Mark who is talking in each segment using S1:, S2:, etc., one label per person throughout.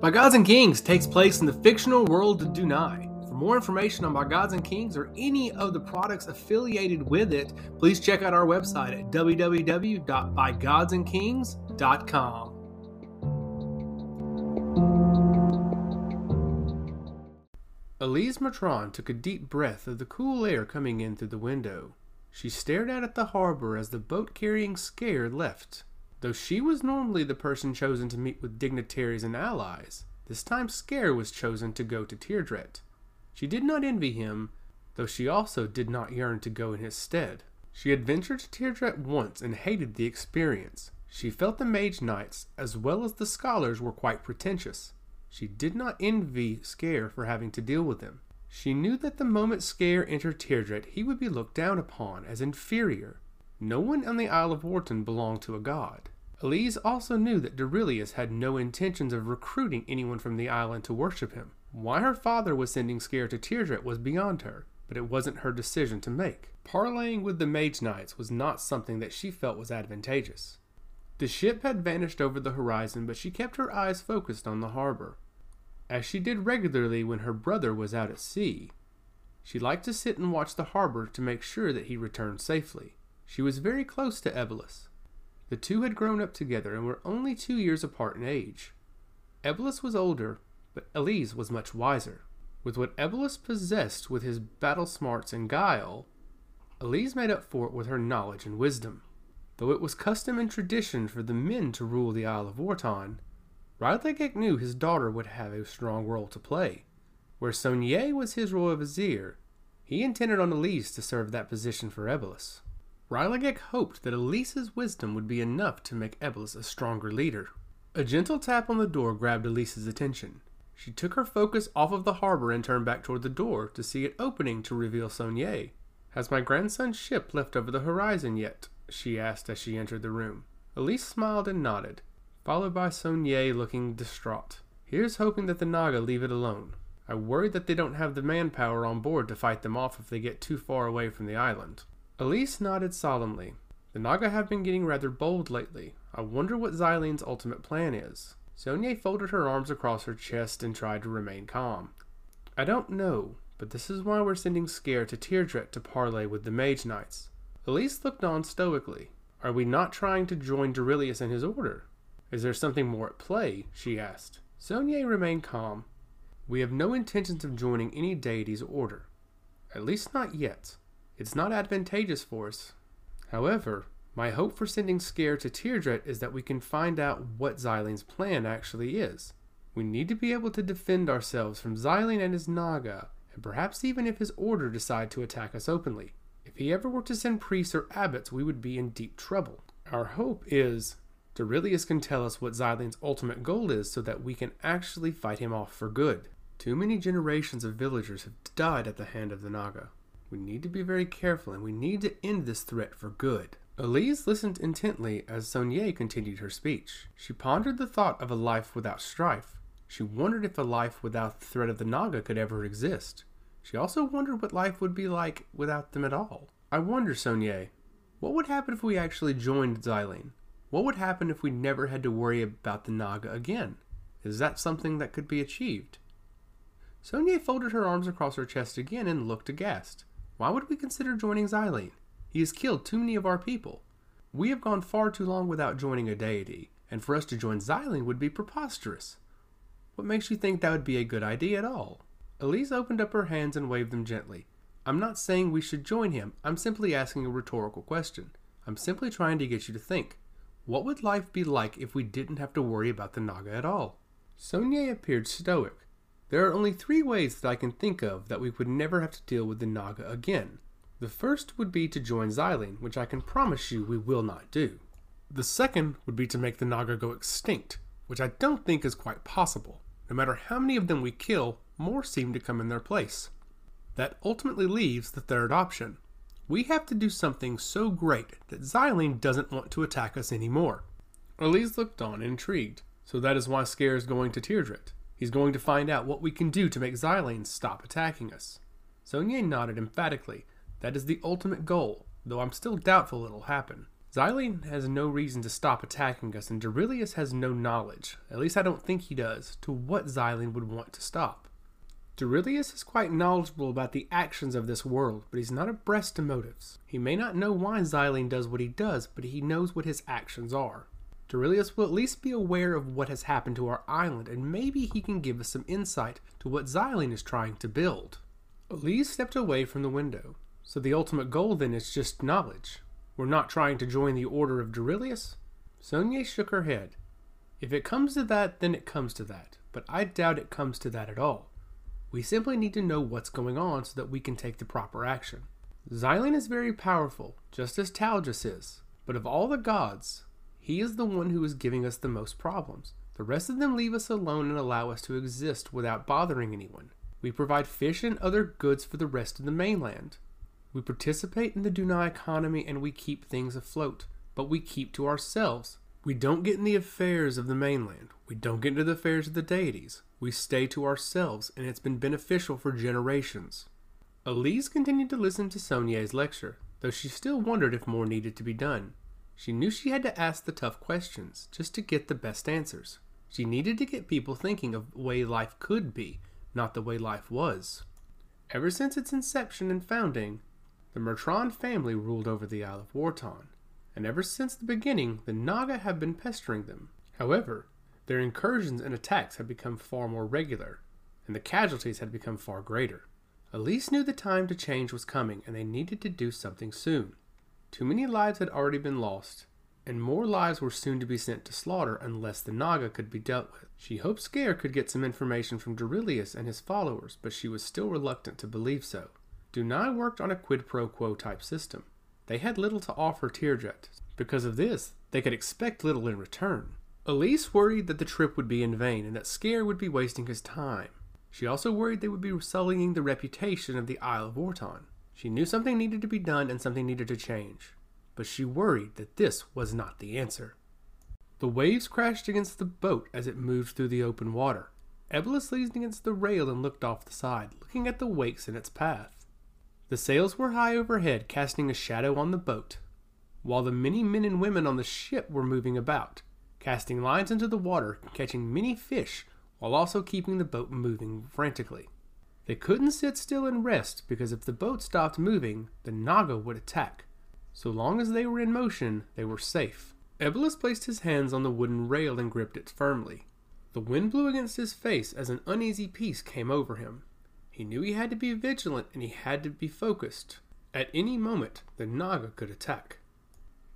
S1: By Gods and Kings takes place in the fictional world of Dunai. For more information on By Gods and Kings or any of the products affiliated with it, please check out our website at www.bygodsandkings.com. Elise Mertrand took a deep breath of the cool air coming in through the window. She stared out at the harbor as the boat carrying Scare left. Though she was normally the person chosen to meet with dignitaries and allies, this time Scare was chosen to go to Teardret. She did not envy him, though she also did not yearn to go in his stead. She had ventured to Teardret once and hated the experience. She felt the mage knights, as well as the scholars, were quite pretentious. She did not envy Scare for having to deal with them. She knew that the moment Scare entered Teardret, he would be looked down upon as inferior. No one on the Isle of Warton belonged to a god. Elise also knew that Derilius had no intentions of recruiting anyone from the island to worship him. Why her father was sending Scare to Teardret was beyond her, but it wasn't her decision to make. Parleying with the Mage Knights was not something that she felt was advantageous. The ship had vanished over the horizon, but she kept her eyes focused on the harbor. As she did regularly when her brother was out at sea, she liked to sit and watch the harbor to make sure that he returned safely. She was very close to Ebolus. The two had grown up together and were only two years apart in age. Ebolus was older, but Elise was much wiser. With what Ebolus possessed with his battle smarts and guile, Elise made up for it with her knowledge and wisdom. Though it was custom and tradition for the men to rule the Isle of Warton, Rylagek knew his daughter would have a strong role to play. Where Sonier was his royal vizier, he intended on Elise to serve that position for Ebolus. Rylagek hoped that Elise's wisdom would be enough to make Ebolus a stronger leader. A gentle tap on the door grabbed Elise's attention. She took her focus off of the harbor and turned back toward the door to see it opening to reveal Sonier. Has my grandson's ship left over the horizon yet? she asked as she entered the room. Elise smiled and nodded, followed by Sonier looking distraught. Here's hoping that the Naga leave it alone. I worry that they don't have the manpower on board to fight them off if they get too far away from the island. Elise nodded solemnly. The Naga have been getting rather bold lately. I wonder what Xylene's ultimate plan is. Sonia folded her arms across her chest and tried to remain calm. I don't know, but this is why we're sending Scare to Teardret to parley with the Mage Knights. Elise looked on stoically. Are we not trying to join Derilius and his order? Is there something more at play? she asked. Sonia remained calm. We have no intentions of joining any deity's order. At least not yet. It's not advantageous for us. However, my hope for sending Scare to Teardret is that we can find out what Xylene's plan actually is. We need to be able to defend ourselves from Xylene and his Naga, and perhaps even if his order decide to attack us openly. If he ever were to send priests or abbots, we would be in deep trouble. Our hope is Derilius can tell us what Xylene's ultimate goal is so that we can actually fight him off for good. Too many generations of villagers have died at the hand of the Naga. We need to be very careful and we need to end this threat for good. Elise listened intently as Sonier continued her speech. She pondered the thought of a life without strife. She wondered if a life without the threat of the Naga could ever exist. She also wondered what life would be like without them at all. I wonder, Sonier, what would happen if we actually joined Xylene? What would happen if we never had to worry about the Naga again? Is that something that could be achieved? Sonia folded her arms across her chest again and looked aghast. Why would we consider joining Xylene? He has killed too many of our people. We have gone far too long without joining a deity, and for us to join Xylene would be preposterous. What makes you think that would be a good idea at all? Elise opened up her hands and waved them gently. I'm not saying we should join him. I'm simply asking a rhetorical question. I'm simply trying to get you to think. What would life be like if we didn't have to worry about the Naga at all? Sonia appeared stoic. There are only three ways that I can think of that we would never have to deal with the Naga again. The first would be to join Xylene, which I can promise you we will not do. The second would be to make the Naga go extinct, which I don't think is quite possible. No matter how many of them we kill, more seem to come in their place. That ultimately leaves the third option. We have to do something so great that Xylene doesn't want to attack us anymore. Elise looked on, intrigued. So that is why Scare is going to Teardret. He's going to find out what we can do to make Xylene stop attacking us. Sonia nodded emphatically. That is the ultimate goal, though I'm still doubtful it'll happen. Xylene has no reason to stop attacking us, and Duilius has no knowledge, at least I don't think he does, to what Xylene would want to stop. Duilius is quite knowledgeable about the actions of this world, but he's not abreast to motives. He may not know why Xylene does what he does, but he knows what his actions are. Duilius will at least be aware of what has happened to our island, and maybe he can give us some insight to what Xylene is trying to build. Elise stepped away from the window. So the ultimate goal then is just knowledge. We're not trying to join the order of Duilius? Sonia shook her head. If it comes to that, then it comes to that, but I doubt it comes to that at all. We simply need to know what's going on so that we can take the proper action. Xylene is very powerful, just as Talgus is, but of all the gods, he is the one who is giving us the most problems. The rest of them leave us alone and allow us to exist without bothering anyone. We provide fish and other goods for the rest of the mainland. We participate in the Dunai economy and we keep things afloat, but we keep to ourselves. We don't get in the affairs of the mainland. We don't get into the affairs of the deities. We stay to ourselves, and it's been beneficial for generations. Elise continued to listen to Sonia's lecture, though she still wondered if more needed to be done. She knew she had to ask the tough questions just to get the best answers. She needed to get people thinking of the way life could be, not the way life was. Ever since its inception and founding, the Mertrand family ruled over the Isle of Warton, and ever since the beginning, the Naga have been pestering them. However, their incursions and attacks had become far more regular, and the casualties had become far greater. Elise knew the time to change was coming, and they needed to do something soon. Too many lives had already been lost, and more lives were soon to be sent to slaughter unless the Naga could be dealt with. She hoped Scare could get some information from Duilius and his followers, but she was still reluctant to believe so. Dunai worked on a quid pro quo type system. They had little to offer Teardret. Because of this, they could expect little in return. Elise worried that the trip would be in vain and that Scare would be wasting his time. She also worried they would be sullying the reputation of the Isle of Warton. She knew something needed to be done and something needed to change, but she worried that this was not the answer. The waves crashed against the boat as it moved through the open water. Ebolus leaned against the rail and looked off the side, looking at the wakes in its path. The sails were high overhead, casting a shadow on the boat, while the many men and women on the ship were moving about casting lines into the water, catching many fish, while also keeping the boat moving frantically. They couldn't sit still and rest because if the boat stopped moving, the Naga would attack. So long as they were in motion, they were safe. Ebolus placed his hands on the wooden rail and gripped it firmly. The wind blew against his face as an uneasy peace came over him. He knew he had to be vigilant and he had to be focused. At any moment, the Naga could attack.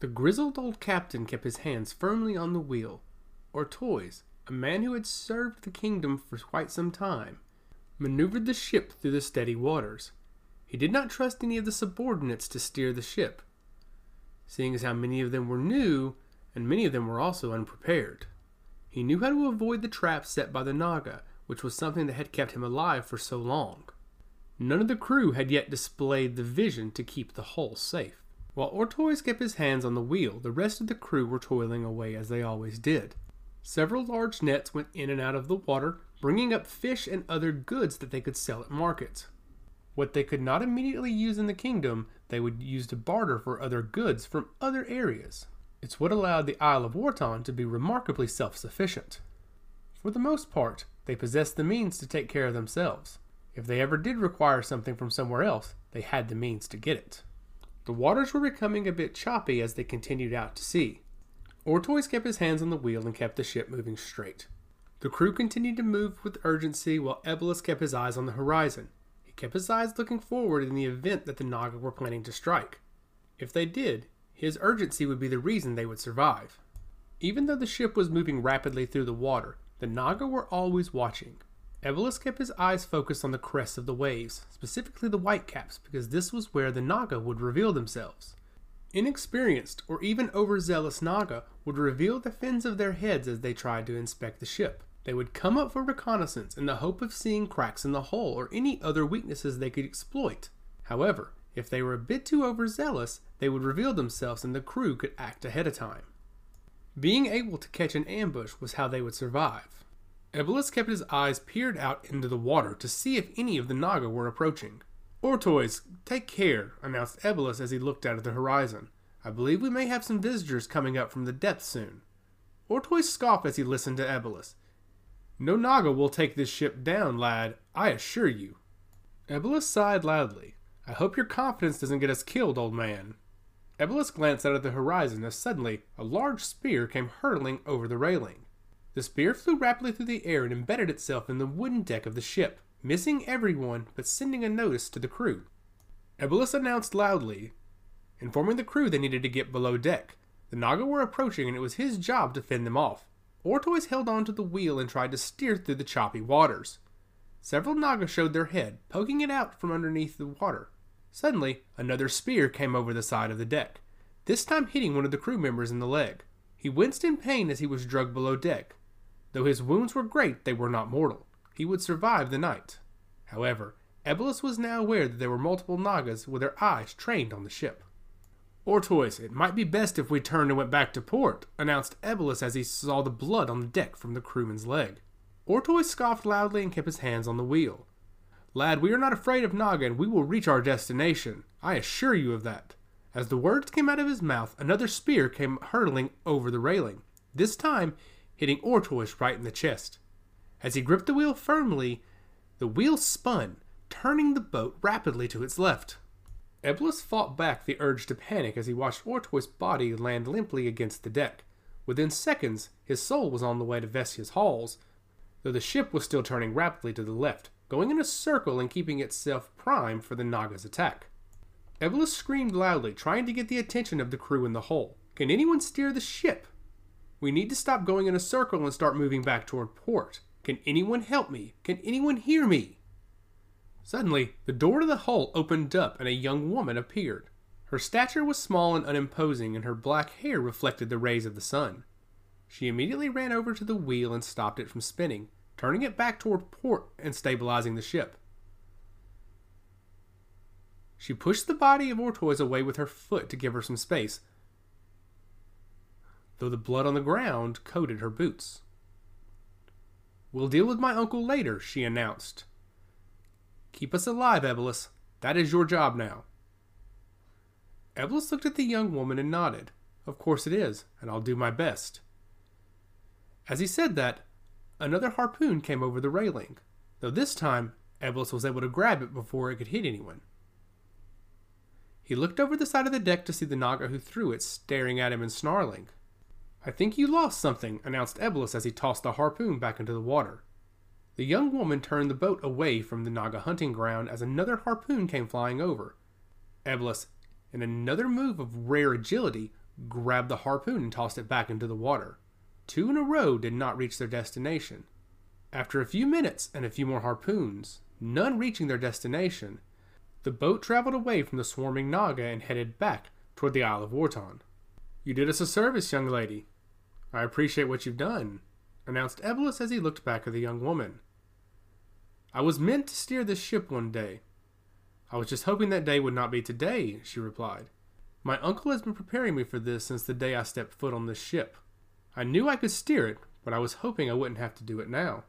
S1: The grizzled old captain kept his hands firmly on the wheel. Ortois, a man who had served the kingdom for quite some time, maneuvered the ship through the steady waters. He did not trust any of the subordinates to steer the ship, seeing as how many of them were new and many of them were also unprepared. He knew how to avoid the traps set by the Naga, which was something that had kept him alive for so long. None of the crew had yet displayed the vision to keep the hull safe. While Ortois kept his hands on the wheel, the rest of the crew were toiling away as they always did. Several large nets went in and out of the water, bringing up fish and other goods that they could sell at markets. What they could not immediately use in the kingdom, they would use to barter for other goods from other areas. It's what allowed the Isle of Warton to be remarkably self sufficient. For the most part, they possessed the means to take care of themselves. If they ever did require something from somewhere else, they had the means to get it. The waters were becoming a bit choppy as they continued out to sea. Ortois kept his hands on the wheel and kept the ship moving straight. The crew continued to move with urgency while Ebolus kept his eyes on the horizon. He kept his eyes looking forward in the event that the Naga were planning to strike. If they did, his urgency would be the reason they would survive. Even though the ship was moving rapidly through the water, the Naga were always watching. Ebolus kept his eyes focused on the crests of the waves, specifically the whitecaps, because this was where the Naga would reveal themselves. Inexperienced or even overzealous Naga would reveal the fins of their heads as they tried to inspect the ship. They would come up for reconnaissance in the hope of seeing cracks in the hull or any other weaknesses they could exploit. However, if they were a bit too overzealous, they would reveal themselves and the crew could act ahead of time. Being able to catch an ambush was how they would survive. Ebolus kept his eyes peered out into the water to see if any of the Naga were approaching. Ortois, take care, announced Ebolus as he looked out at the horizon. I believe we may have some visitors coming up from the depths soon. Ortois scoffed as he listened to Ebolus. No Naga will take this ship down, lad, I assure you. Ebolus sighed loudly. I hope your confidence doesn't get us killed, old man. Ebolus glanced out at the horizon as suddenly a large spear came hurtling over the railing. The spear flew rapidly through the air and embedded itself in the wooden deck of the ship, missing everyone but sending a notice to the crew. Ebolus announced loudly, informing the crew they needed to get below deck. The Naga were approaching and it was his job to fend them off. Ortois held on to the wheel and tried to steer through the choppy waters. Several Naga showed their head, poking it out from underneath the water. Suddenly, another spear came over the side of the deck, this time hitting one of the crew members in the leg. He winced in pain as he was dragged below deck. Though his wounds were great, they were not mortal. He would survive the night. However, Ebolus was now aware that there were multiple Nagas with their eyes trained on the ship. Ortois, it might be best if we turned and went back to port, announced Ebolus as he saw the blood on the deck from the crewman's leg. Ortois scoffed loudly and kept his hands on the wheel. Lad, we are not afraid of Naga, and we will reach our destination. I assure you of that. As the words came out of his mouth, another spear came hurtling over the railing, this time hitting Ortois right in the chest. As he gripped the wheel firmly, the wheel spun, turning the boat rapidly to its left. Ebolus fought back the urge to panic as he watched Ortois' body land limply against the deck. Within seconds, his soul was on the way to Vessia's halls, though the ship was still turning rapidly to the left, going in a circle and keeping itself primed for the Naga's attack. Ebolus screamed loudly, trying to get the attention of the crew in the hull. Can anyone steer the ship? We need to stop going in a circle and start moving back toward port. Can anyone help me? Can anyone hear me? Suddenly, the door to the hull opened up and a young woman appeared. Her stature was small and unimposing, and her black hair reflected the rays of the sun. She immediately ran over to the wheel and stopped it from spinning, turning it back toward port and stabilizing the ship. She pushed the body of Ortois away with her foot to give her some space, though the blood on the ground coated her boots. We'll deal with my uncle later, she announced. Keep us alive, Ebolus. That is your job now. Ebolus looked at the young woman and nodded. Of course it is, and I'll do my best. As he said that, another harpoon came over the railing, though this time Ebolus was able to grab it before it could hit anyone. He looked over the side of the deck to see the Naga who threw it staring at him and snarling. I think you lost something, announced Ebolus as he tossed the harpoon back into the water. The young woman turned the boat away from the Naga hunting ground as another harpoon came flying over. Ebolus, in another move of rare agility, grabbed the harpoon and tossed it back into the water. Two in a row did not reach their destination. After a few minutes and a few more harpoons, none reaching their destination, the boat traveled away from the swarming Naga and headed back toward the Isle of Warton. You did us a service, young lady. I appreciate what you've done, announced Ebolus as he looked back at the young woman. I was meant to steer this ship one day. I was just hoping that day would not be today, she replied. My uncle has been preparing me for this since the day I stepped foot on this ship. I knew I could steer it, but I was hoping I wouldn't have to do it now.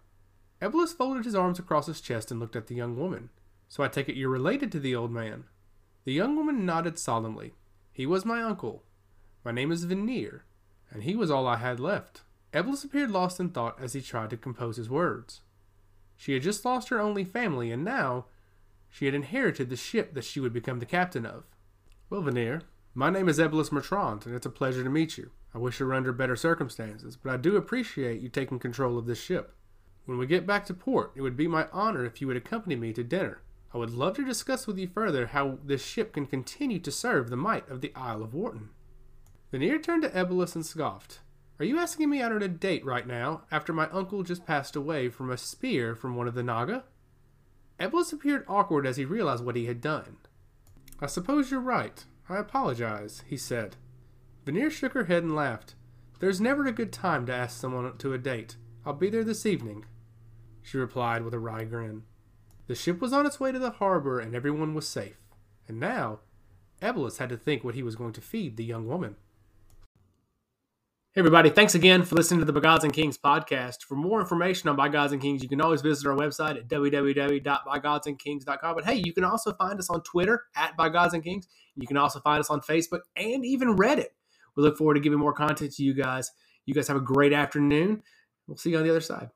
S1: Ebolus folded his arms across his chest and looked at the young woman. So I take it you're related to the old man. The young woman nodded solemnly. He was my uncle. My name is Veneer, and he was all I had left. Ebolus appeared lost in thought as he tried to compose his words. She had just lost her only family, and now she had inherited the ship that she would become the captain of. Well, Veneer, my name is Ebolus Mertrand, and it's a pleasure to meet you. I wish it were under better circumstances, but I do appreciate you taking control of this ship. When we get back to port, it would be my honor if you would accompany me to dinner. I would love to discuss with you further how this ship can continue to serve the might of the Isle of Warton. Veneer turned to Ebolus and scoffed. Are you asking me out on a date right now, after my uncle just passed away from a spear from one of the Naga? Ebolus appeared awkward as he realized what he had done. I suppose you're right. I apologize, he said. Veneer shook her head and laughed. There's never a good time to ask someone to a date. I'll be there this evening, she replied with a wry grin. The ship was on its way to the harbor and everyone was safe. And now, Ebolus had to think what he was going to feed the young woman. Hey, everybody. Thanks again for listening to the By Gods and Kings podcast. For more information on By Gods and Kings, you can always visit our website at www.bygodsandkings.com. But hey, you can also find us on Twitter at By Gods and Kings. You can also find us on Facebook and even Reddit. We look forward to giving more content to you guys. You guys have a great afternoon. We'll see you on the other side.